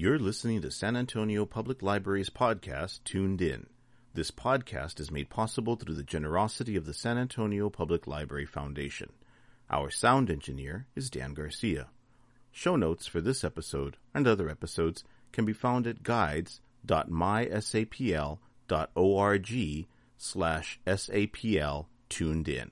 You're listening to San Antonio Public Library's podcast, Tuned In. This podcast is made possible through the generosity of the San Antonio Public Library Foundation. Our sound engineer is Dan Garcia. Show notes for this episode and other episodes can be found at guides.mysapl.org slash SAPL tuned in.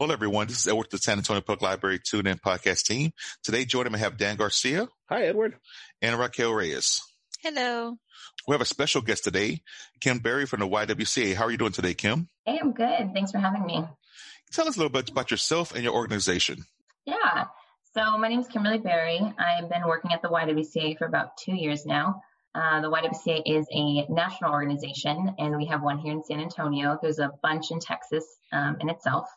Hello, everyone. This is Edward, the San Antonio Public Library Tune In podcast team. Today, joining me, I have Dan Garcia. Hi, Edward. And Raquel Reyes. Hello. We have a special guest today, Kim Berry from the YWCA. How are you doing today, Kim? Hey, I'm good. Thanks for having me. Tell us a little bit about yourself and your organization. Yeah. So my name is Kimberly Berry. I've been working at the YWCA for about two years now. Uh, the YWCA is a national organization, and we have one here in San Antonio. There's a bunch in Texas um, in itself.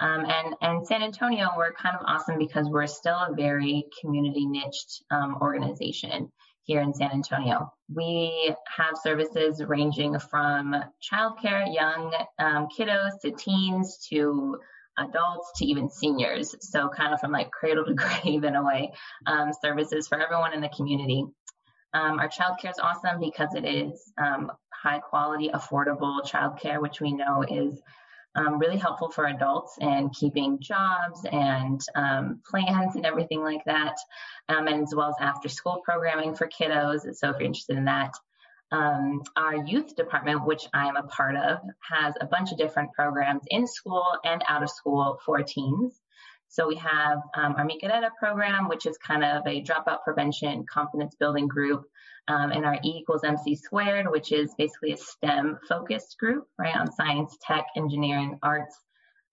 Um, and, and San Antonio, we're kind of awesome because we're still a very community niched um, organization here in San Antonio. We have services ranging from childcare, young um, kiddos to teens to adults to even seniors. So kind of from like cradle to grave in a way, um, services for everyone in the community. Um, our childcare is awesome because it is um, high quality, affordable childcare, which we know is um, really helpful for adults and keeping jobs and um, plans and everything like that, um, and as well as after school programming for kiddos. So if you're interested in that, um, our youth department, which I am a part of, has a bunch of different programs in school and out of school for teens. So we have um, our Mi program, which is kind of a dropout prevention confidence building group um, and our E equals MC squared, which is basically a STEM focused group, right, on science, tech, engineering, arts,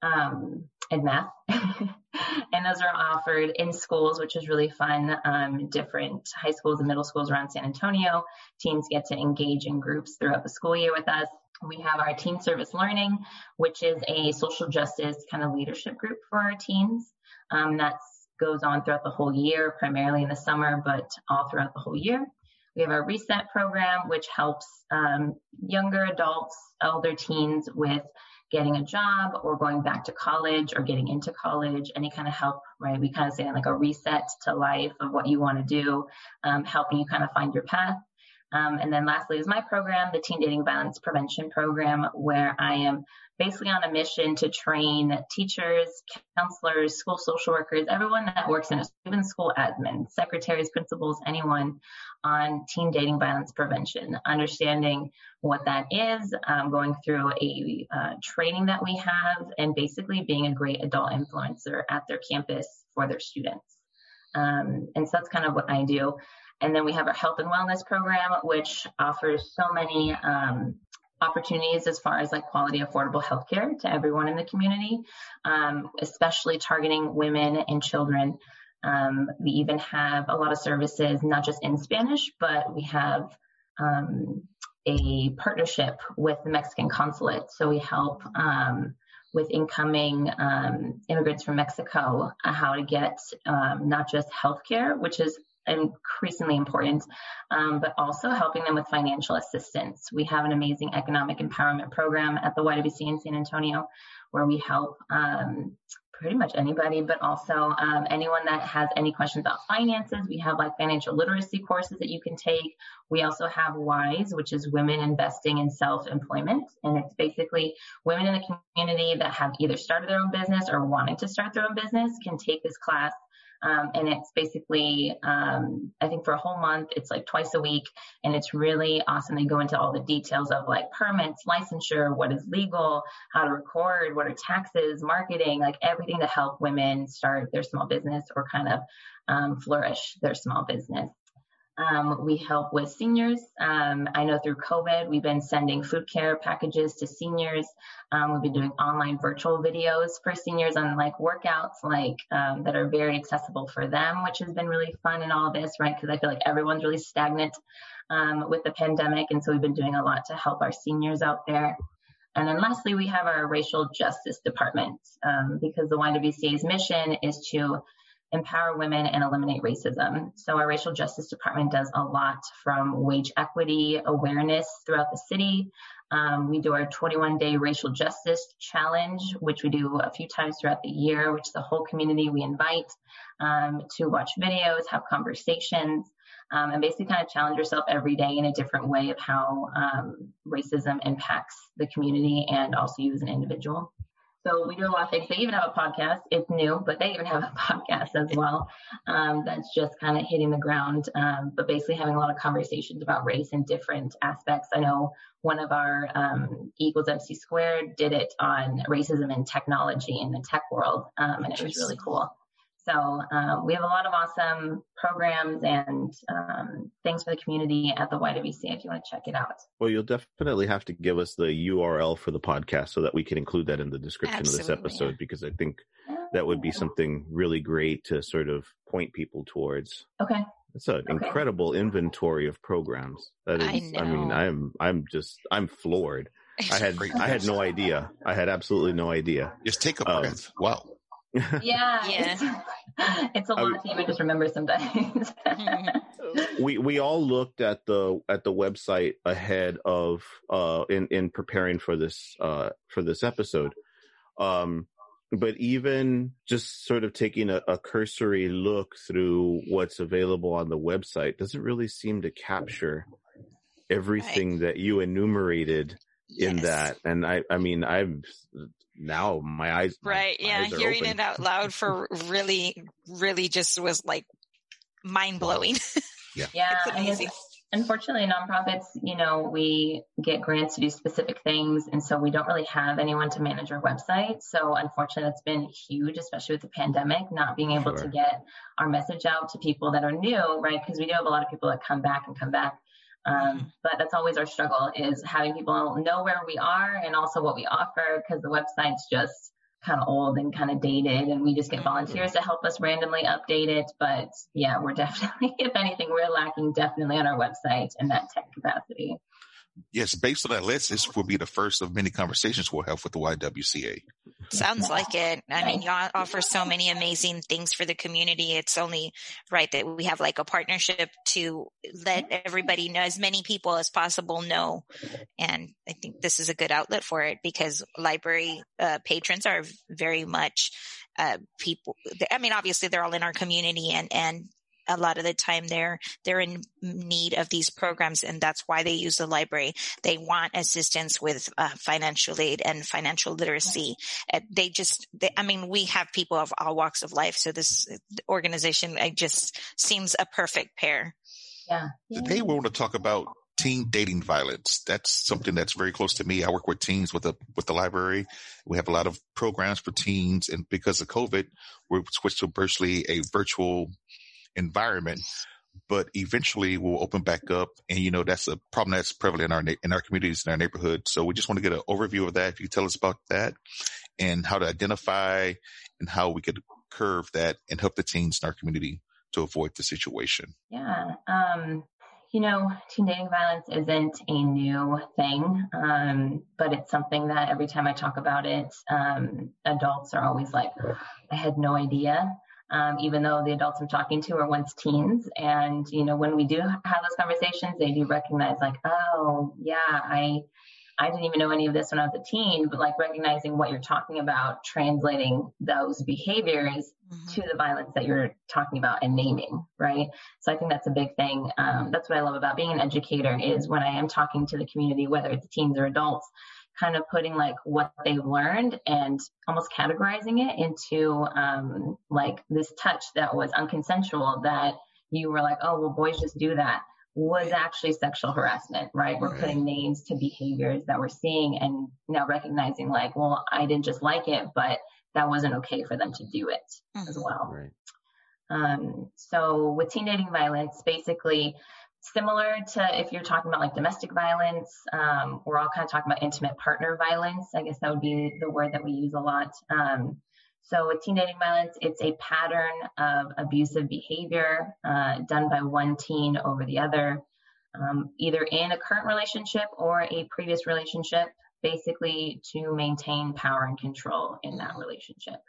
um, and math. and those are offered in schools, which is really fun. Um, different high schools and middle schools around San Antonio. Teens get to engage in groups throughout the school year with us. We have our Teen Service Learning, which is a social justice kind of leadership group for our teens. Um, that goes on throughout the whole year, primarily in the summer, but all throughout the whole year. We have our reset program, which helps um, younger adults, elder teens with getting a job or going back to college or getting into college, any kind of help, right? We kind of say like a reset to life of what you want to do, um, helping you kind of find your path. Um, and then lastly is my program, the Teen Dating Violence Prevention Program, where I am basically on a mission to train teachers, counselors, school social workers, everyone that works in a even school admin, secretaries, principals, anyone on teen dating violence prevention, understanding what that is, um, going through a uh, training that we have, and basically being a great adult influencer at their campus for their students. Um, and so that's kind of what I do. And then we have our health and wellness program, which offers so many um, opportunities as far as like quality, affordable healthcare to everyone in the community, um, especially targeting women and children. Um, we even have a lot of services, not just in Spanish, but we have um, a partnership with the Mexican consulate. So we help um, with incoming um, immigrants from Mexico uh, how to get um, not just healthcare, which is increasingly important, um, but also helping them with financial assistance. We have an amazing economic empowerment program at the YWC in San Antonio where we help um, pretty much anybody, but also um, anyone that has any questions about finances. We have like financial literacy courses that you can take. We also have WISE, which is Women Investing in Self Employment. And it's basically women in the community that have either started their own business or wanting to start their own business can take this class um, and it's basically, um, I think for a whole month, it's like twice a week. And it's really awesome. They go into all the details of like permits, licensure, what is legal, how to record, what are taxes, marketing, like everything to help women start their small business or kind of um, flourish their small business. Um, we help with seniors. Um, I know through COVID, we've been sending food care packages to seniors. Um, we've been doing online virtual videos for seniors on like workouts, like um, that are very accessible for them, which has been really fun in all this, right? Because I feel like everyone's really stagnant um, with the pandemic, and so we've been doing a lot to help our seniors out there. And then lastly, we have our racial justice department um, because the YWCA's mission is to empower women and eliminate racism. So our racial justice department does a lot from wage equity awareness throughout the city, Um, we do our 21 day racial justice challenge, which we do a few times throughout the year, which the whole community we invite um, to watch videos, have conversations, um, and basically kind of challenge yourself every day in a different way of how um, racism impacts the community and also you as an individual. So we do a lot of things. They even have a podcast. It's new, but they even have a podcast as well. Um, that's just kind of hitting the ground, um, but basically having a lot of conversations about race and different aspects. I know one of our um, equals MC squared did it on racism and technology in the tech world, um, and it was really cool. So um, we have a lot of awesome programs and um, things for the community at the YWCA if you want to check it out. Well, you'll definitely have to give us the URL for the podcast so that we can include that in the description Absolutely, of this episode because I think that would be something really great to sort of point people towards. Okay. It's an okay. incredible inventory of programs. That is, I, I mean, I'm, I'm just, I'm floored. I had, I had no idea. I had absolutely no idea. Just take a breath. Um, wow. Yeah, yeah. It's, it's a lot I, to even just remember sometimes. we we all looked at the at the website ahead of uh in in preparing for this uh for this episode. Um but even just sort of taking a, a cursory look through what's available on the website doesn't really seem to capture everything right. that you enumerated in yes. that. And I, I mean, I've now my eyes, right. My yeah. Eyes Hearing open. it out loud for really, really just was like mind blowing. yeah. Yeah. it's amazing. Unfortunately, nonprofits, you know, we get grants to do specific things. And so we don't really have anyone to manage our website. So unfortunately, that's been huge, especially with the pandemic, not being able sure. to get our message out to people that are new, right? Because we do have a lot of people that come back and come back. Um, mm-hmm. but that's always our struggle is having people know where we are and also what we offer because the website's just kind of old and kind of dated and we just get mm-hmm. volunteers to help us randomly update it but yeah we're definitely if anything we're lacking definitely on our website in that tech capacity yes based on that list this will be the first of many conversations we'll have with the ywca Sounds like it. I mean, y'all offer so many amazing things for the community. It's only right that we have like a partnership to let everybody know, as many people as possible know. And I think this is a good outlet for it because library uh, patrons are very much uh, people. I mean, obviously they're all in our community and, and a lot of the time they're they're in need of these programs and that's why they use the library they want assistance with uh, financial aid and financial literacy uh, they just they, i mean we have people of all walks of life so this organization it just seems a perfect pair yeah today we want to talk about teen dating violence. That's something that's very close to me. I work with teens with the with the library. We have a lot of programs for teens, and because of COVID, we're switched to virtually a virtual environment, but eventually we'll open back up. And you know, that's a problem that's prevalent in our, in our communities, in our neighborhood. So we just want to get an overview of that. If you tell us about that and how to identify and how we could curve that and help the teens in our community to avoid the situation. Yeah. Um, you know, teen dating violence isn't a new thing, um, but it's something that every time I talk about it, um, adults are always like, I had no idea um, even though the adults I'm talking to are once teens. And, you know, when we do have those conversations, they do recognize like, oh, yeah, I, I didn't even know any of this when I was a teen, but like recognizing what you're talking about, translating those behaviors mm-hmm. to the violence that you're talking about and naming, right? So I think that's a big thing. Um, that's what I love about being an educator is when I am talking to the community, whether it's teens or adults, kind of putting like what they've learned and almost categorizing it into um, like this touch that was unconsensual that you were like, oh, well, boys just do that was actually sexual harassment, right? We're putting names to behaviors that we're seeing and now recognizing like, well, I didn't just like it, but that wasn't okay for them to do it as mm-hmm. well. Right. Um, so with teen dating violence, basically similar to if you're talking about like domestic violence, um, we're all kind of talking about intimate partner violence. I guess that would be the word that we use a lot. Um, so with teen dating violence, it's a pattern of abusive behavior uh, done by one teen over the other, um, either in a current relationship or a previous relationship, basically to maintain power and control in that relationship.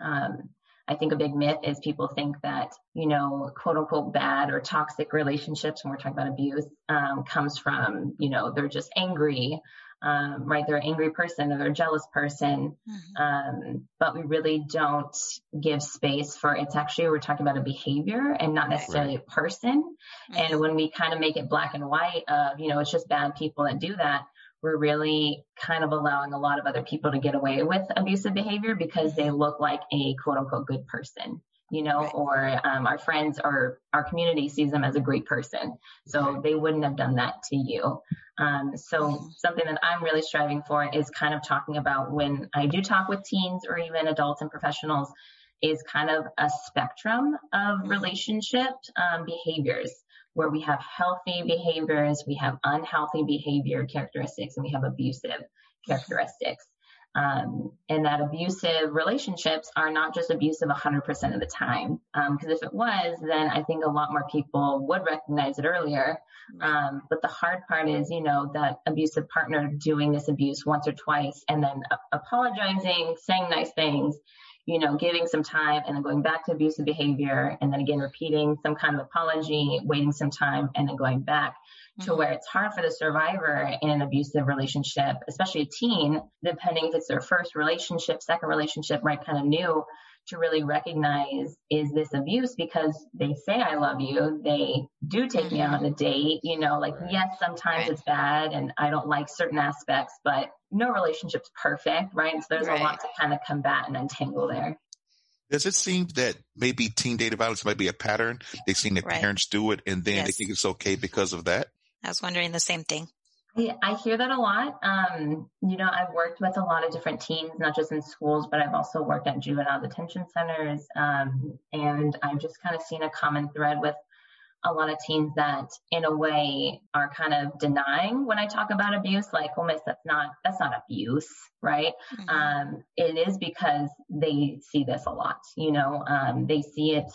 Um, I think a big myth is people think that, you know, quote unquote bad or toxic relationships, when we're talking about abuse, um, comes from, you know, they're just angry um, right? They're an angry person or they're a jealous person. Mm-hmm. Um, but we really don't give space for it's actually, we're talking about a behavior and not necessarily right. a person. And when we kind of make it black and white of, you know, it's just bad people that do that, we're really kind of allowing a lot of other people to get away with abusive behavior because they look like a quote unquote good person you know, right. or um, our friends or our community sees them as a great person. So they wouldn't have done that to you. Um, so something that I'm really striving for is kind of talking about when I do talk with teens or even adults and professionals is kind of a spectrum of mm-hmm. relationship um, behaviors where we have healthy behaviors, we have unhealthy behavior characteristics, and we have abusive characteristics. Um, and that abusive relationships are not just abusive 100% of the time. Because um, if it was, then I think a lot more people would recognize it earlier. Um, but the hard part is, you know, that abusive partner doing this abuse once or twice and then apologizing, saying nice things, you know, giving some time and then going back to abusive behavior and then again repeating some kind of apology, waiting some time and then going back to mm-hmm. where it's hard for the survivor in an abusive relationship, especially a teen, depending if it's their first relationship, second relationship, right, kind of new, to really recognize is this abuse because they say I love you, they do take mm-hmm. me out on a date, you know, like right. yes, sometimes right. it's bad and I don't like certain aspects, but no relationship's perfect, right? So there's right. a lot to kind of combat and untangle there. Does it seem that maybe teen dating violence might be a pattern? They've seen their parents do it and then yes. they think it's okay because of that? I was wondering the same thing. I, I hear that a lot. Um, you know, I've worked with a lot of different teams, not just in schools, but I've also worked at juvenile detention centers. Um, and I've just kind of seen a common thread with a lot of teens that in a way are kind of denying when I talk about abuse, like, well, miss, that's not, that's not abuse, right? Mm-hmm. Um, it is because they see this a lot, you know, um, they see it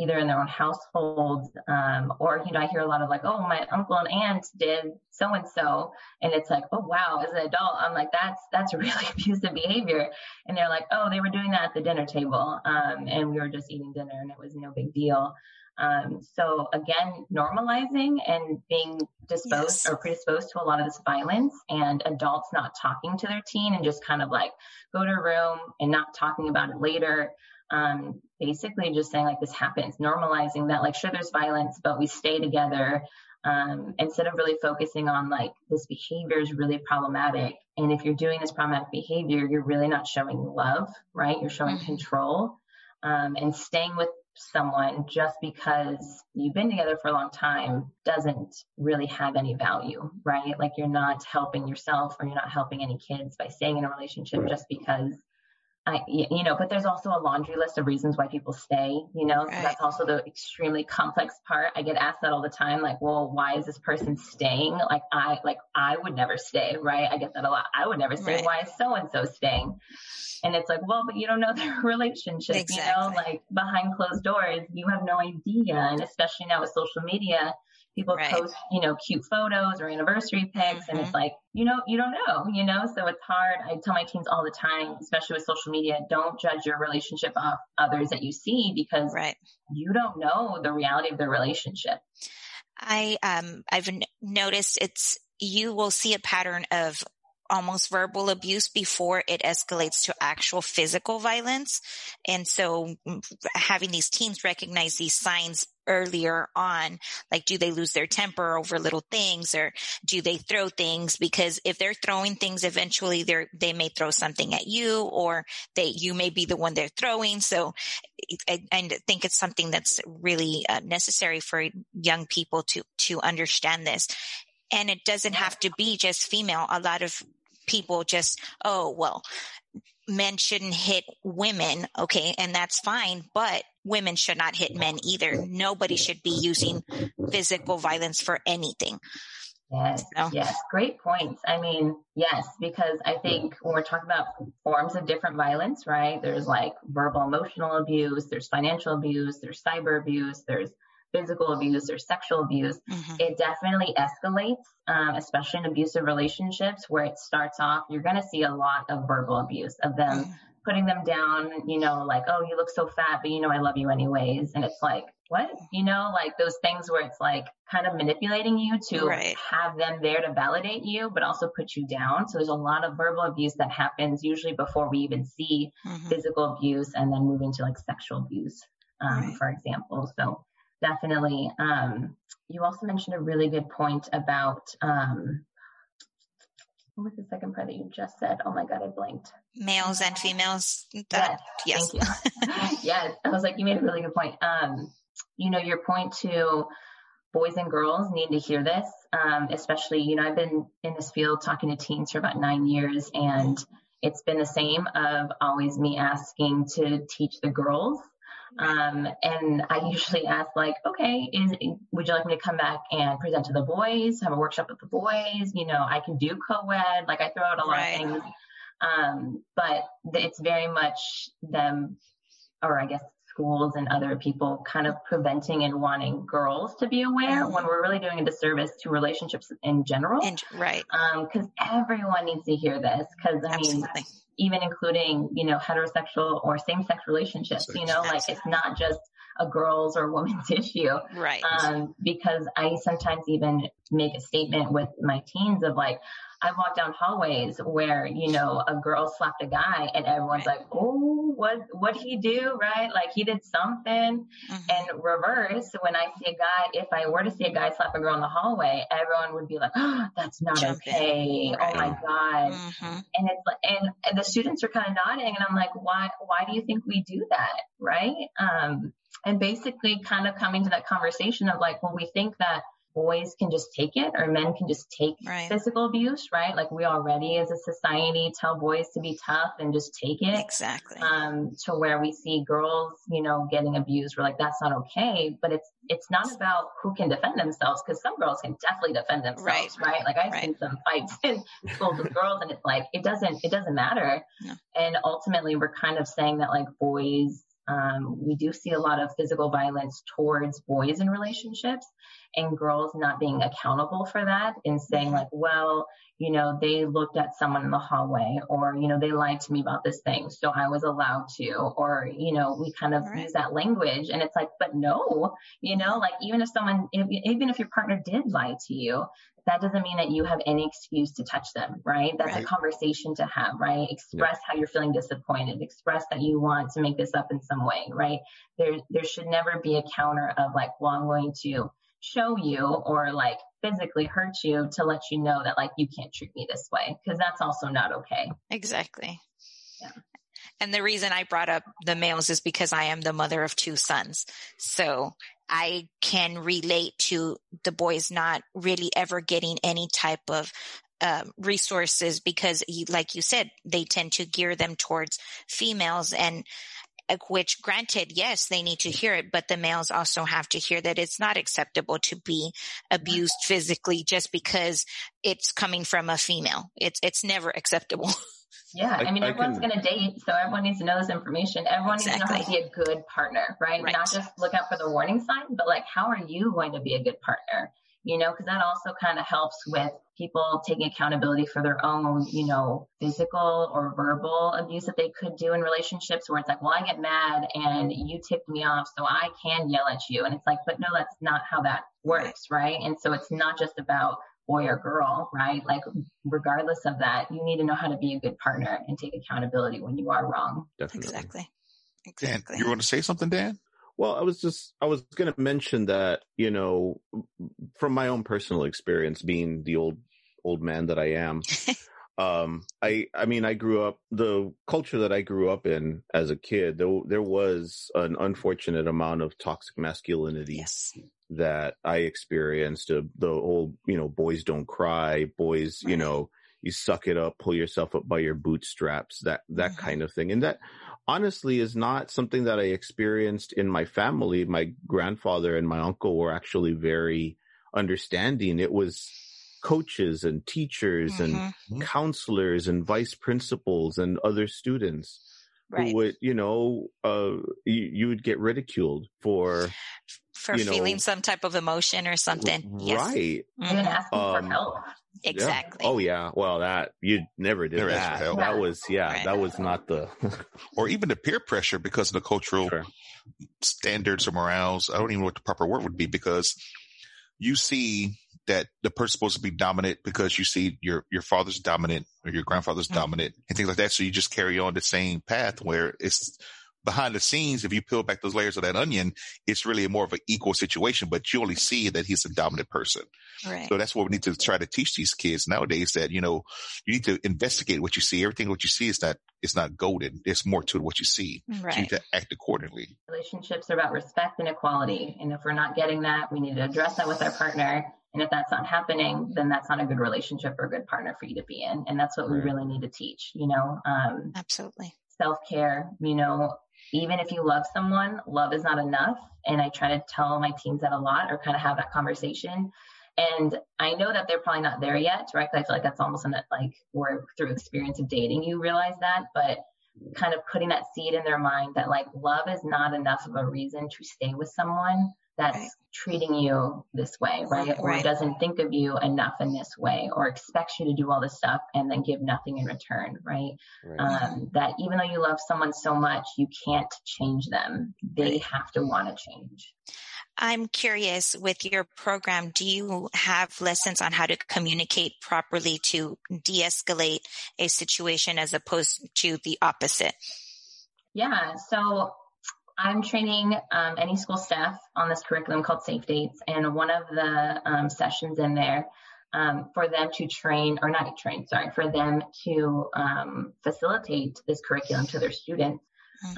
either in their own households um, or you know i hear a lot of like oh my uncle and aunt did so and so and it's like oh wow as an adult i'm like that's that's really abusive behavior and they're like oh they were doing that at the dinner table um, and we were just eating dinner and it was no big deal um, so again normalizing and being disposed yes. or predisposed to a lot of this violence and adults not talking to their teen and just kind of like go to a room and not talking about it later um, basically just saying like this happens, normalizing that like sure there's violence, but we stay together um, instead of really focusing on like this behavior is really problematic. And if you're doing this problematic behavior, you're really not showing love, right? You're showing mm-hmm. control um, and staying with someone just because you've been together for a long time doesn't really have any value, right? Like you're not helping yourself or you're not helping any kids by staying in a relationship just because I, you know, but there's also a laundry list of reasons why people stay, you know, right. so that's also the extremely complex part. I get asked that all the time, like, well, why is this person staying? Like, I, like, I would never stay, right? I get that a lot. I would never stay. Right. Why is so and so staying? And it's like, well, but you don't know their relationship, exactly. you know, like behind closed doors, you have no idea. And especially now with social media, people right. post, you know, cute photos or anniversary pics, mm-hmm. and it's mm-hmm. like, you know, you don't know, you know, so it's hard. I tell my teens all the time, especially with social media, don't judge your relationship off others that you see because right. you don't know the reality of their relationship. I um I've n- noticed it's you will see a pattern of almost verbal abuse before it escalates to actual physical violence. And so mm, having these teens recognize these signs earlier on, like do they lose their temper over little things or do they throw things? Because if they're throwing things, eventually they they may throw something at you or they, you may be the one they're throwing. So I, I think it's something that's really uh, necessary for young people to, to understand this. And it doesn't have to be just female. A lot of people just, oh, well, men shouldn't hit women. Okay. And that's fine, but women should not hit men either. Nobody should be using physical violence for anything. Yes, yes, great points. I mean, yes, because I think when we're talking about forms of different violence, right? There's like verbal emotional abuse, there's financial abuse, there's cyber abuse, there's physical abuse or sexual abuse, mm-hmm. it definitely escalates, um, especially in abusive relationships where it starts off, you're going to see a lot of verbal abuse of them mm-hmm. putting them down, you know, like, oh, you look so fat, but you know, I love you anyways. And it's like, what? You know, like those things where it's like kind of manipulating you to Right. have them there to validate you, but also put you down. So there's a lot of verbal abuse that happens usually before we even see Mhm. physical abuse and then moving to like sexual abuse, um, Right. for example. So definitely. Um, you also mentioned a really good point about, um, what was the second part that you just said? Oh my God, I blanked. Males and females. That, yes. Thank you. yes. I was like, you made a really good point. Um, you know, your point to boys and girls need to hear this, um, especially, you know, I've been in this field talking to teens for about nine years and it's been the same of always me asking to teach the girls. Um, and I usually ask like, okay, is, would you like me to come back and present to the boys, have a workshop with the boys? You know, I can do co-ed, like I throw out a lot Right. of things. Um, but it's very much them, or I guess schools and other people kind of preventing and wanting girls to be aware when we're really doing a disservice to relationships in general. And, right. Um, cause everyone needs to hear this. Cause I mean, Absolutely. Even including, you know, heterosexual or same sex relationships, you know, like it's not just a girl's or woman's issue. Right. Um, because I sometimes even make a statement with my teens of like, I've walked down hallways where, you know, a girl slapped a guy and everyone's like, oh, what, what'd he do? Right? Like he did something. Mhm. And reverse, when I see a guy, if I were to see a guy slap a girl in the hallway, everyone would be like, oh, that's not Jump okay. Oh my God Mhm. and it's like and the students are kind of nodding and i'm like why why do you think we do that right um and basically kind of coming to that conversation of like well we think that boys can just take it or men can just take Right. physical abuse right like we already as a society tell boys to be tough and just take it Exactly. um, to where we see girls, you know, getting abused. We're like, that's not okay. But it's it's not about who can defend themselves because some girls can definitely defend themselves, right? Like I've Right. seen some fights in schools with girls, and it's like it doesn't it doesn't matter. No. And ultimately, we're kind of saying that like boys. Um, we do see a lot of physical violence towards boys in relationships and girls not being accountable for that and saying like, well, you know, they looked at someone in the hallway or, you know, they lied to me about this thing. So I was allowed to, or, you know, we kind of Right. use that language and it's like, but no, you know, like even if someone, if, even if your partner did lie to you, that doesn't mean that you have any excuse to touch them, right? That's Right. a conversation to have, right? Express how you're feeling disappointed, express that you want to make this up in some way, right? There, there should never be a counter of like, well, I'm going to show you or like physically hurt you to let you know that like you can't treat me this way because that's also not okay. Exactly. Yeah. And the reason I brought up the males is because I am the mother of two sons. So I can relate to the boys not really ever getting any type of um, resources because, like you said, they tend to gear them towards females and uh, which granted, yes, they need to hear it, but the males also have to hear that it's not acceptable to be abused physically just because it's coming from a female. It's, it's never acceptable. Yeah, I, I- mean, I everyone's can- going to date, so everyone needs to know this information. Everyone needs to know how to be a good partner, right? Right. Not just look out for the warning signs, but like, how are you going to be a good partner? You know, because that also kind of helps with people taking accountability for their own, you know, physical or verbal abuse that they could do in relationships where it's like, well, I get mad and you tipped me off, so I can yell at you. And it's like, but no, that's not how that works, right? And so it's not just about boy or girl, right? Like, regardless of that, you need to know how to be a good partner and take accountability when you are wrong. Definitely. Exactly. Dan, Exactly. you want to say something, Dan? Well, I was just, I was going to mention that, you know, from my own personal experience being the old, old man that I am, um, I, I mean, I grew up, the culture that I grew up in as a kid, there, there was an unfortunate amount of toxic masculinity yes. that I experienced. Uh, the whole, you know, boys don't cry, boys, you know, you suck it up, pull yourself up by your bootstraps, that, that Mhm. kind of thing. And that honestly is not something that I experienced in my family. My grandfather and my uncle were actually very understanding. It was coaches and teachers and Mhm. counselors and vice principals and other students Right. who would, you know, uh, you, you would get ridiculed for, For you know- feeling some type of emotion or something. Yes. right. Even asking for Um, help. Exactly. Yeah. Oh yeah. Well, that you never did Never asked that. for. That was yeah. Right. That was not the. or even the peer pressure because of the cultural Sure. standards or morals. I don't even know what the proper word would be because you see that the person's supposed to be dominant because you see your, your father's dominant or your grandfather's Mhm. dominant and things like that. So you just carry on the same path where it's behind the scenes. If you peel back those layers of that onion, it's really more of an equal situation, but you only see that he's a dominant person. Right. So that's what we need to try to teach these kids nowadays that, you know, you need to investigate what you see. Everything what you see is not, it's not golden. There's more to what you see. So you need to act accordingly. relationships are about respect and equality. And if we're not getting that, we need to address that with our partner. And if that's not happening, then that's not a good relationship or a good partner for you to be in. And that's what we really need to teach, you know, um, Absolutely. self care, you know, even if you love someone, love is not enough. And I try to tell my teams that a lot or kind of have that conversation. And I know that they're probably not there yet, right? 'Cause I feel like that's almost an, like, or through experience of dating, you realize that. But kind of putting that seed in their mind that like love is not enough of a reason to stay with someone that's Right. treating you this way, right? Or Right. doesn't think of you enough in this way, or expects you to do all this stuff and then give nothing in return, right? Right. Um, that even though you love someone so much, you can't change them. They Right. have to want to change. I'm curious with your program, do you have lessons on how to communicate properly to de escalate a situation as opposed to the opposite? Yeah, so I'm training um, any school staff on this curriculum called Safe Dates, and one of the um, sessions in there um, for them to train, or not train, sorry, for them to um, facilitate this curriculum to their students.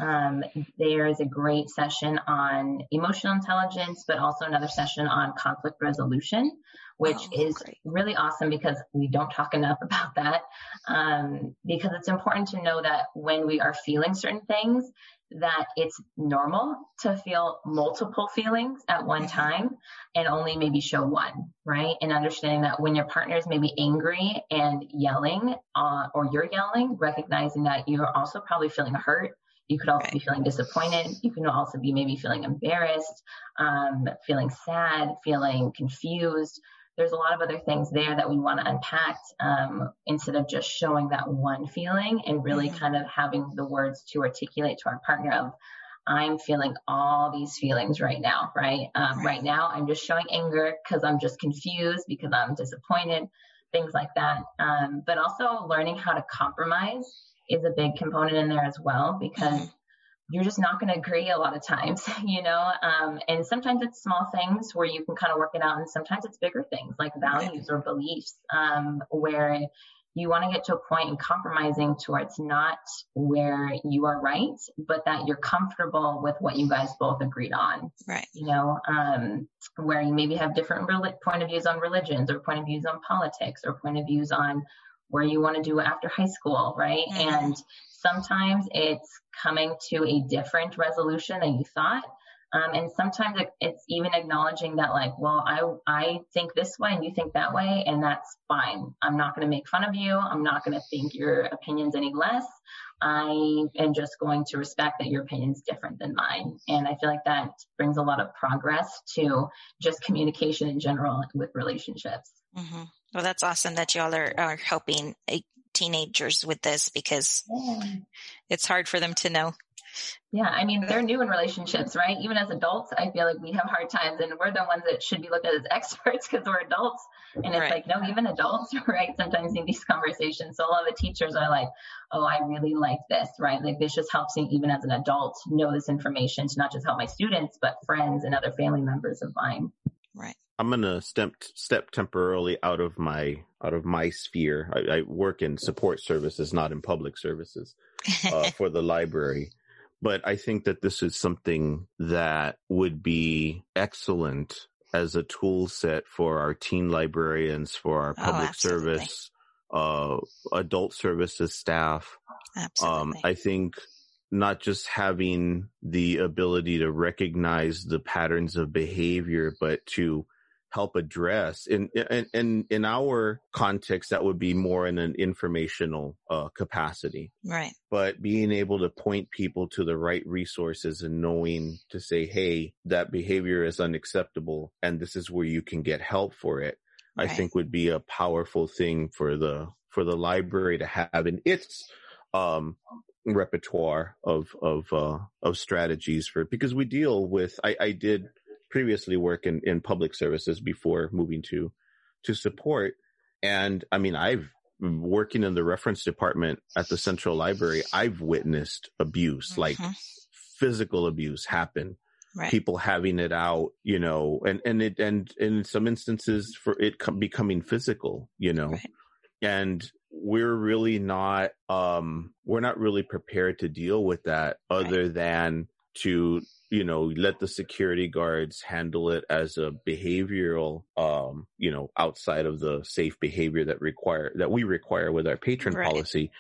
Um, there is a great session on emotional intelligence, but also another session on conflict resolution, which Oh, is great. really awesome because we don't talk enough about that. Um, because it's important to know that when we are feeling certain things, that it's normal to feel multiple feelings at one time and only maybe show one, right? And understanding that when your partner is maybe angry and yelling, uh, or you're yelling, recognizing that you're also probably feeling hurt. You could also Right. be feeling disappointed. You can also be maybe feeling embarrassed, um, feeling sad, feeling confused. There's a lot of other things there that we want to unpack um, instead of just showing that one feeling and really Mhm. kind of having the words to articulate to our partner of, I'm feeling all these feelings right now, right? Um, Right. now, I'm just showing anger because I'm just confused, because I'm disappointed, things like that. Um, but also learning how to compromise is a big component in there as well because Mhm. You're just not going to agree a lot of times, you know. Um, and sometimes it's small things where you can kind of work it out, and sometimes it's bigger things like values or beliefs um, where you want to get to a point in compromising towards not where you are right, but that you're comfortable with what you guys both agreed on Right. you know, um, where you maybe have different rel- point of views on religions or point of views on politics or point of views on where you want to do after high school, right? Mhm. And sometimes it's coming to a different resolution than you thought. Um, and sometimes it's even acknowledging that like, well, I, I think this way and you think that way, and that's fine. I'm not going to make fun of you. I'm not going to think your opinion's any less. I am just going to respect that your opinion's different than mine. And I feel like that brings a lot of progress to just communication in general with relationships. hmm Well, that's awesome that y'all are, are helping teenagers with this because it's hard for them to know. Yeah, I mean, they're new in relationships, right? Even as adults, I feel like we have hard times and we're the ones that should be looked at as experts because we're adults. And it's Right. like, no, even adults, right? Sometimes in these conversations. So a lot of the teachers are like, oh, I really like this, right? Like this just helps me even as an adult know this information to not just help my students, but friends and other family members of mine. Right. I'm gonna step step temporarily out of my out of my sphere. I, I work in support services, not in public services, uh, for the library. But I think that this is something that would be excellent as a tool set for our teen librarians, for our Oh, public absolutely. service, uh, adult services staff. Absolutely. Um, I think not just having the ability to recognize the patterns of behavior, but to help address in, in, in, in our context, that would be more in an informational, uh, capacity, right. but being able to point people to the right resources and knowing to say, Hey, that behavior is unacceptable and this is where you can get help for it. right. I think would be a powerful thing for the for the library to have in its um, repertoire of of uh, of strategies for because we deal with I, I did previously work in, in public services before moving to to support and I mean I've working in the reference department at the central library I've witnessed abuse mm-hmm. like physical abuse happen Right. people having it out, you know, and, and it, and in some instances for it com- becoming physical, you know, right. and we're really not, um, we're not really prepared to deal with that other right. than to, you know, let the security guards handle it as a behavioral, um, you know, outside of the safe behavior that require, that we require with our patron policy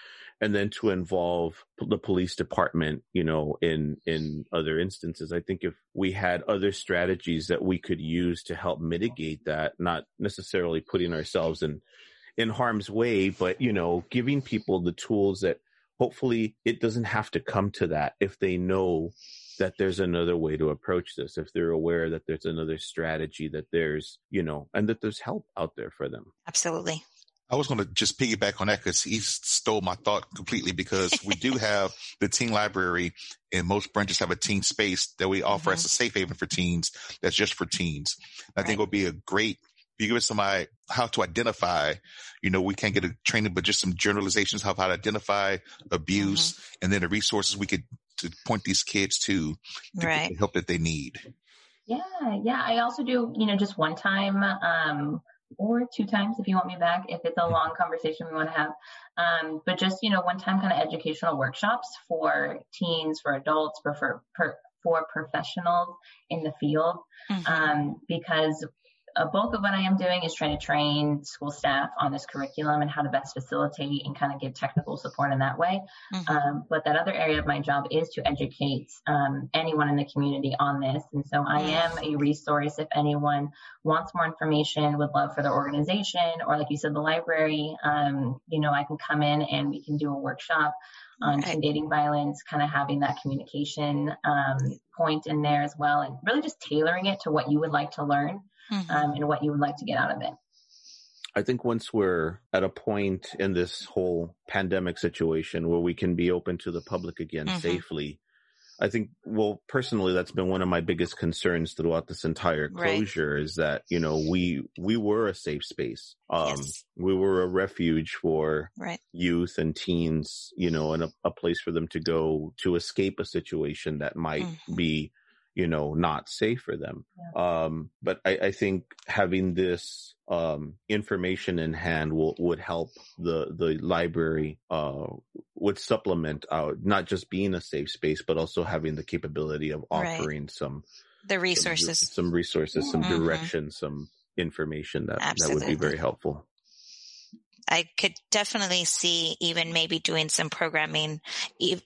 and then to involve the police department, you know, in, in other instances. I think if we had other strategies that we could use to help mitigate that, not necessarily putting ourselves in, in harm's way, but, you know, giving people the tools that hopefully it doesn't have to come to that if they know that there's another way to approach this, if they're aware that there's another strategy, that there's, you know, and that there's help out there for them. Absolutely. I was going to just piggyback on that because he stole my thought completely because we do have the teen library and most branches have a teen space that we offer mm-hmm. as a safe haven for teens. That's just for teens. Right. I think it would be a great, if you give us somebody how to identify, you know, we can't get a training, but just some generalizations of how to identify abuse mm-hmm. and then the resources we could to point these kids to, to right. help that they need. Yeah. Yeah. I also do, you know, just one time, um, or two times if you want me back, if it's a long conversation we want to have. Um, but just, you know, one time kind of educational workshops for teens, for adults, for, for, for, for professionals in the field. Mm-hmm. Um, because a bulk of what I am doing is trying to train school staff on this curriculum and how to best facilitate and kind of give technical support in that way. Mm-hmm. Um, but that other area of my job is to educate um, anyone in the community on this. And so I am a resource if anyone wants more information, would love for the organization, or like you said, the library. Um, you know, I can come in and we can do a workshop on right. dating violence, kind of having that communication um, point in there as well, and really just tailoring it to what you would like to learn mm-hmm. um, and what you would like to get out of it. I think once we're at a point in this whole pandemic situation where we can be open to the public again mm-hmm. safely, I think, well, personally, that's been one of my biggest concerns throughout this entire closure right. is that, you know, we, we were a safe space. Um, yes. we were a refuge for right. youth and teens, you know, and a, a, place for them to go to escape a situation that might mm-hmm. be you know, not safe for them. Yeah. Um, but I, I, think having this, um, information in hand will, would help the, the library, uh, would supplement our, not just being a safe space, but also having the capability of offering right. some, the resources, some, some resources, some mm-hmm. direction, some information that, Absolutely. that would be very helpful. I could definitely see even maybe doing some programming.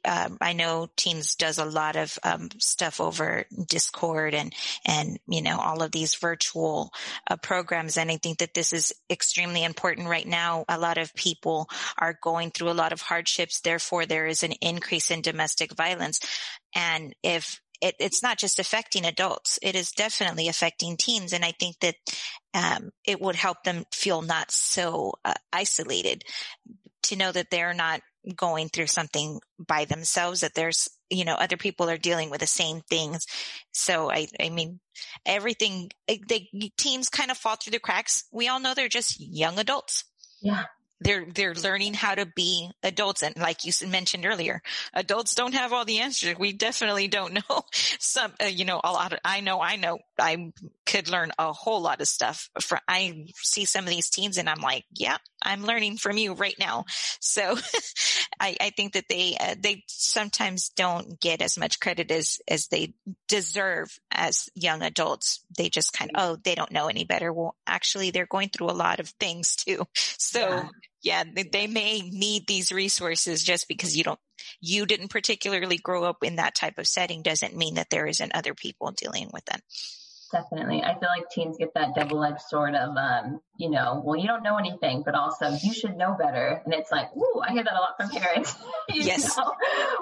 Um, I know Teens does a lot of um, stuff over Discord and and you know all of these virtual uh, programs, and I think that this is extremely important right now. A lot of people are going through a lot of hardships, therefore there is an increase in domestic violence, and if it, it's not just affecting adults. It is definitely affecting teens. And I think that, um, it would help them feel not so uh, isolated to know that they're not going through something by themselves, that there's, you know, other people are dealing with the same things. So I, I mean, everything, they, teens kind of fall through the cracks. We all know they're just young adults. Yeah they're they're learning how to be adults. And like you mentioned earlier adults don't have all the answers. We definitely don't know some uh, you know a lot of, i know i know. I could learn a whole lot of stuff for i see some of these teens and i'm like yeah i'm learning from you right now. So I, I think that they uh, they sometimes don't get as much credit as as they deserve as young adults. They just kind of oh they don't know any better. Well actually they're going through a lot of things too. So yeah. yeah, they may need these resources just because you don't, you didn't particularly grow up in that type of setting doesn't mean that there isn't other people dealing with them. Definitely. I feel like teens get that double edged sword of, um, you know, well, you don't know anything, but also you should know better. And it's like, ooh, I hear that a lot from parents. yes. Know?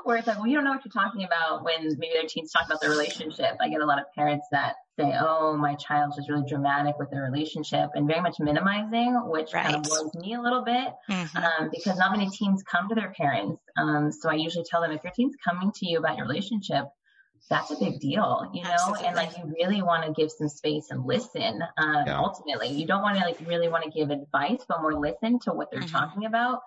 Where it's like, well, you don't know what you're talking about when maybe their teens talk about their relationship. I get a lot of parents that say, oh, my child's just really dramatic with their relationship and very much minimizing, which right. kind of worries me a little bit mm-hmm. um, because not many teens come to their parents. Um, so I usually tell them if your teen's coming to you about your relationship, that's a big deal, you know, Absolutely. and like you really want to give some space and listen. Um, yeah. Ultimately, you don't want to like really want to give advice, but more listen to what they're mm-hmm. talking about.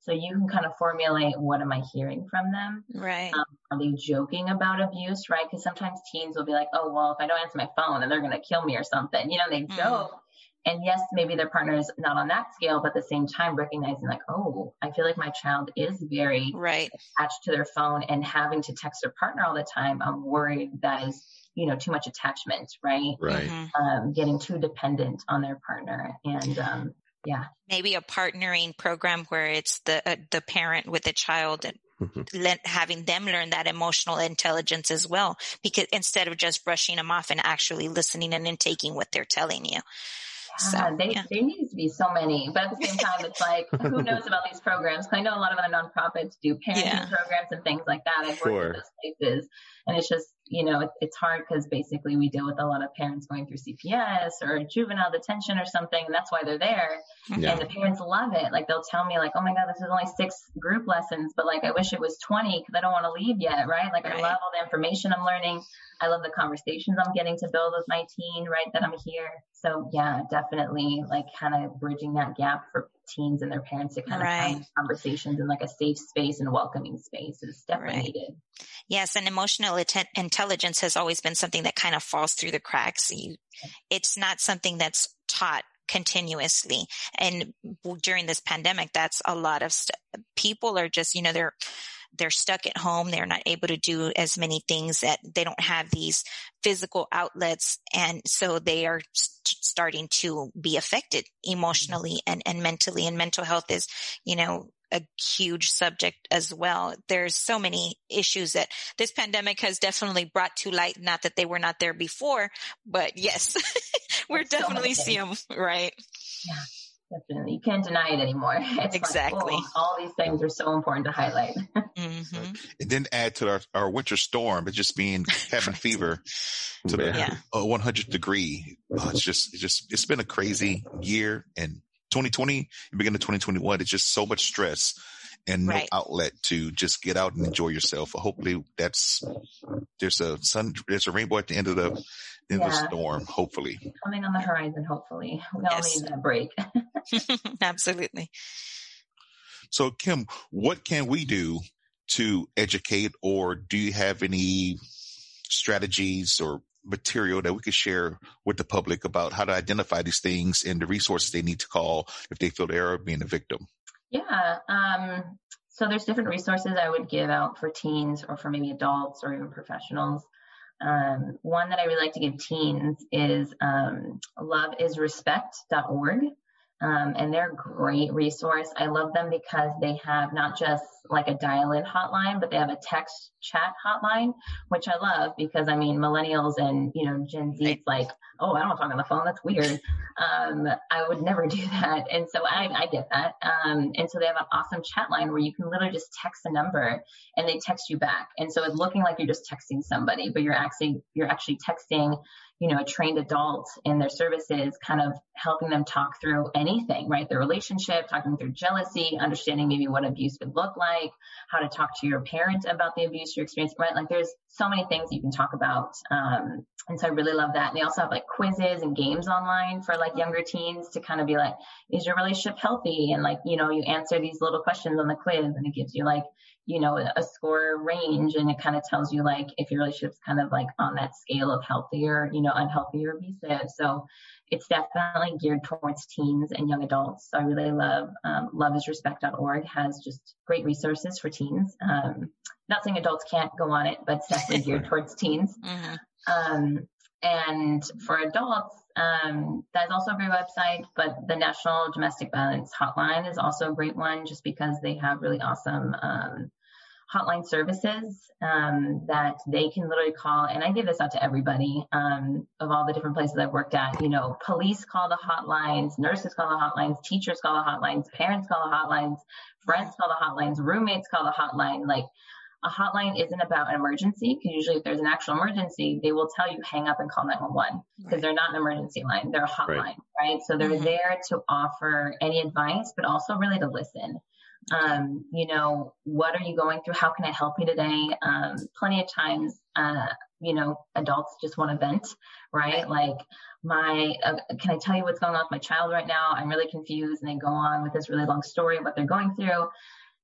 So you can kind of formulate what am I hearing from them? Right. Um, are they joking about abuse? Right. Because sometimes teens will be like, oh, well, if I don't answer my phone, then they're going to kill me or something. You know, they mm-hmm. joke. And yes, maybe their partner is not on that scale, but at the same time, recognizing like, oh, I feel like my child is very right. attached to their phone and having to text their partner all the time. I'm worried that is, you know, too much attachment, right? Right. Mm-hmm. Um, getting too dependent on their partner. And, um, yeah. Maybe a partnering program where it's the, uh, the parent with the child and mm-hmm. having them learn that emotional intelligence as well, because instead of just brushing them off and actually listening and then taking what they're telling you. So, uh, yeah, they, yeah. there needs to be so many, but at the same time, it's like, who knows about these programs? I know a lot of other nonprofits do parenting yeah. programs and things like that. I've sure. worked those places, and it's just, you know, it, it's hard because basically we deal with a lot of parents going through CPS or juvenile detention or something, and that's why they're there. Yeah. And the parents love it. Like they'll tell me, like, "Oh my God, this is only six group lessons, but like I wish it was 20 because I don't want to leave yet, right? Like right. I love all the information I'm learning." I love the conversations I'm getting to build with my teen, right? That I'm here. So yeah, definitely like kind of bridging that gap for teens and their parents to kind right. of have conversations in like a safe space and welcoming space is definitely right. needed. Yes, and emotional intelligence has always been something that kind of falls through the cracks. You, it's not something that's taught continuously. And during this pandemic, that's a lot of st- people are just, you know, they're they're stuck at home. They're not able to do as many things that they don't have these physical outlets. And so they are st- starting to be affected emotionally and, and mentally. And mental health is, you know, a huge subject as well. There's so many issues that this pandemic has definitely brought to light. Not that they were not there before, but yes, we're definitely seeing them, right? Yeah. Definitely. You can't deny it anymore. It's exactly. Like, oh, all these things are so important to highlight. mm-hmm. And then add to our, our winter storm, it's just being having fever to the yeah. 100 degree. Oh, it's just, it's just, it's been a crazy year and 2020, beginning of 2021, it's just so much stress and no right. outlet to just get out and enjoy yourself. Hopefully that's, there's a sun, there's a rainbow at the end of the, in yeah. the storm, hopefully. Coming on the horizon, hopefully. We all yes. need that break. Absolutely. So, Kim, what can we do to educate, or do you have any strategies or material that we could share with the public about how to identify these things and the resources they need to call if they feel they are being a victim? Yeah. Um, so there's different resources I would give out for teens or for maybe adults or even professionals. Um, one that I really like to give teens is um, loveisrespect.org. Um, and they're a great resource. I love them because they have not just like a dial-in hotline, but they have a text chat hotline, which I love because I mean millennials and you know Gen Z, it's like, oh, I don't talk on the phone. That's weird. Um, I would never do that, and so I, I get that. Um, and so they have an awesome chat line where you can literally just text a number and they text you back, and so it's looking like you're just texting somebody, but you're actually you're actually texting you know, a trained adult in their services, kind of helping them talk through anything, right? Their relationship, talking through jealousy, understanding maybe what abuse would look like, how to talk to your parent about the abuse you experienced, right? Like there's so many things you can talk about. Um, and so I really love that. And they also have like quizzes and games online for like younger teens to kind of be like, is your relationship healthy? And like, you know, you answer these little questions on the quiz and it gives you like, you know, a score range and it kind of tells you like if your relationship's kind of like on that scale of healthier, you know, unhealthy or abusive. So it's definitely geared towards teens and young adults. So I really love um, loveisrespect.org has just great resources for teens. Um, not saying adults can't go on it, but it's definitely geared towards teens. Mm-hmm. Um, and for adults, um, that's also a great website, but the National Domestic Violence Hotline is also a great one just because they have really awesome um, hotline services um, that they can literally call. And I give this out to everybody um, of all the different places I've worked at. You know, police call the hotlines, nurses call the hotlines, teachers call the hotlines, parents call the hotlines, friends call the hotlines, roommates call the hotline. Like a hotline isn't about an emergency because usually if there's an actual emergency, they will tell you hang up and call 911 because right. they're not an emergency line, they're a hotline, right? right? So they're mm-hmm. there to offer any advice, but also really to listen. Um, you know, what are you going through? How can I help you today? Um, plenty of times, uh, you know, adults just want to vent, right? Like, my, uh, can I tell you what's going on with my child right now? I'm really confused. And they go on with this really long story of what they're going through.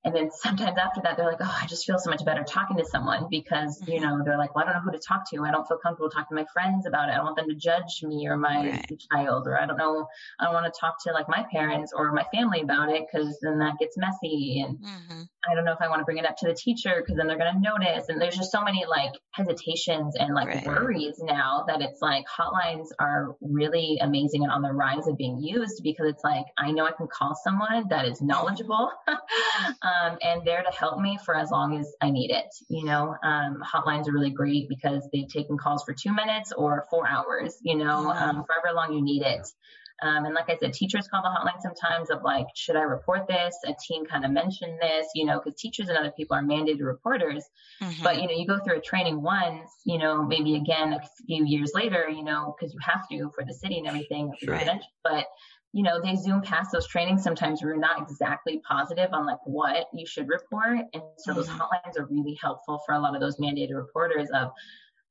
And then sometimes after that, they're like, oh, I just feel so much better talking to someone because, you mm-hmm. know, they're like, well, I don't know who to talk to. I don't feel comfortable talking to my friends about it. I don't want them to judge me or my right. child, or I don't know. I don't want to talk to like my parents or my family about it because then that gets messy. And mm-hmm. I don't know if I want to bring it up to the teacher because then they're going to notice. And there's just so many like hesitations and like right. worries now that it's like hotlines are really amazing and on the rise of being used because it's like, I know I can call someone that is knowledgeable. um, and there to help me for as long as I need it. You know, um, hotlines are really great because they've taken calls for two minutes or four hours, you know, um, for however long you need it. Um, and like I said, teachers call the hotline sometimes of like, should I report this? A teen kind of mentioned this, you know, because teachers and other people are mandated reporters. Mm-hmm. But, you know, you go through a training once, you know, maybe again a few years later, you know, because you have to for the city and everything. Sure. But you know, they zoom past those trainings. Sometimes we're not exactly positive on like what you should report. And so those mm-hmm. hotlines are really helpful for a lot of those mandated reporters of,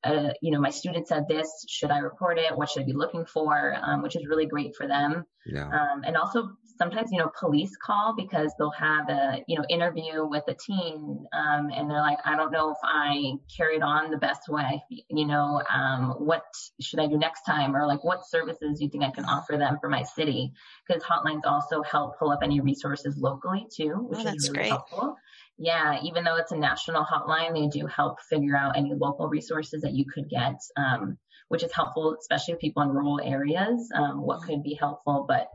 uh, you know, my student said this, should I report it? What should I be looking for? Um, which is really great for them. Yeah. Um, and also sometimes, you know, police call because they'll have a, you know, interview with a teen. Um, and they're like, I don't know if I carried on the best way, you know, um, what should I do next time? Or like, what services do you think I can offer them for my city? Because hotlines also help pull up any resources locally too, which oh, is really great. helpful yeah, even though it's a national hotline, they do help figure out any local resources that you could get, um, which is helpful, especially with people in rural areas, um, what could be helpful. But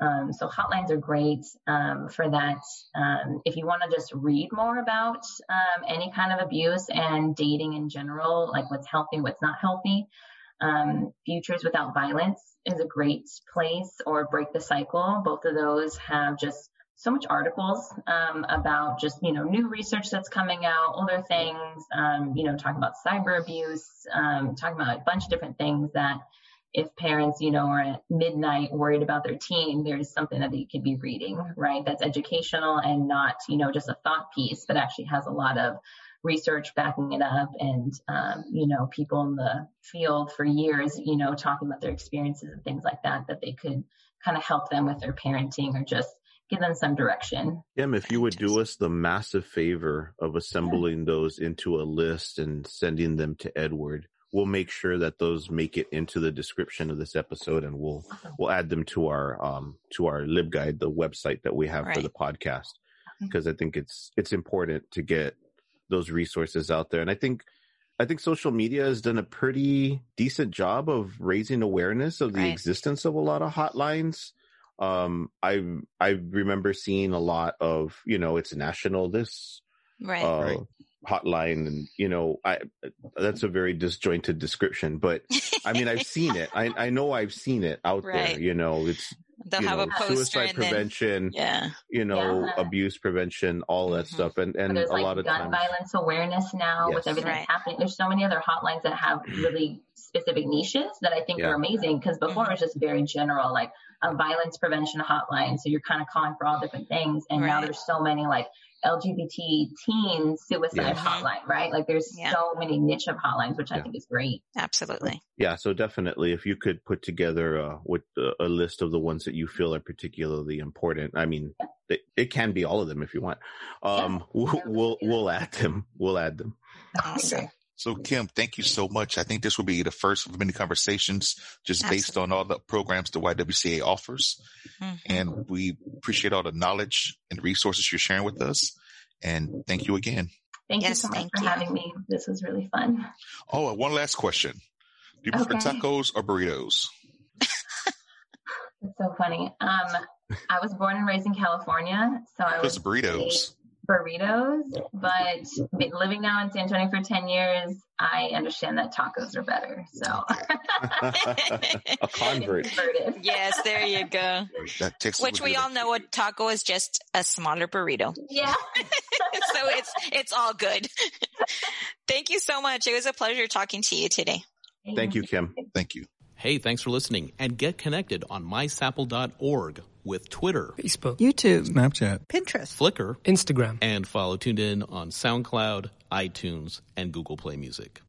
um, so hotlines are great um, for that. Um, if you want to just read more about um, any kind of abuse and dating in general, like what's healthy, what's not healthy, Futures Without Violence is a great place, or Break the Cycle. Both of those have just so much articles um, about just you know new research that's coming out, older things, um, you know, talking about cyber abuse, um, talking about a bunch of different things that if parents you know are at midnight worried about their teen, there's something that they could be reading, right? That's educational and not you know just a thought piece, but actually has a lot of research backing it up and um, you know people in the field for years you know talking about their experiences and things like that that they could kind of help them with their parenting or just give them some direction. Kim, if you would do us the massive favor of assembling yeah. those into a list and sending them to Edward, we'll make sure that those make it into the description of this episode and we'll awesome. we'll add them to our um to our libguide the website that we have right. for the podcast because i think it's it's important to get those resources out there and i think i think social media has done a pretty decent job of raising awareness of the right. existence of a lot of hotlines um i i remember seeing a lot of you know it's national this right, uh, right. Hotline and you know i that's a very disjointed description but i mean i've seen it i i know i've seen it out right. there you know it's They'll have know, a poster suicide prevention, then, yeah, you know, yeah. abuse prevention, all that mm-hmm. stuff, and and a like lot of gun times, violence awareness now yes. with everything right. that's happening. There's so many other hotlines that have really specific niches that I think yeah. are amazing because before mm-hmm. it was just very general, like a violence prevention hotline. So you're kind of calling for all different things. And right. now there's so many like LGBT teen suicide hotline, right? Like there's yeah. so many niche of hotlines, which yeah. I think is great. Absolutely. Yeah. So definitely, if you could put together uh, with uh, a list of the ones that you feel are particularly important. I mean, yeah. it, it, can be all of them if you want. Um, we'll, we'll, we'll add them. We'll add them. Awesome. So Kim, thank you so much. I think this will be the first of many conversations just Absolutely. based on all the programs the YWCA offers. Mm-hmm. And we appreciate all the knowledge and resources you're sharing with us. And thank you again. Thank yes, you so much for you. having me. This was really fun. Oh, one last question. Do you prefer okay. tacos or burritos? It's so funny. Um, I was born and raised in California, so I was burritos. Burritos, but living now in San Antonio for 10 years, I understand that tacos are better. So a convert. yes, there you go. Which we all know a taco is just a smaller burrito. Yeah. so it's it's all good. Thank you so much. It was a pleasure talking to you today. Thank you, Kim. Thank you. Hey, thanks for listening and get connected on mysapl.org with Twitter, Facebook, YouTube, Snapchat, Pinterest, Flickr, Instagram, and follow Tuned In on SoundCloud, iTunes, and Google Play Music.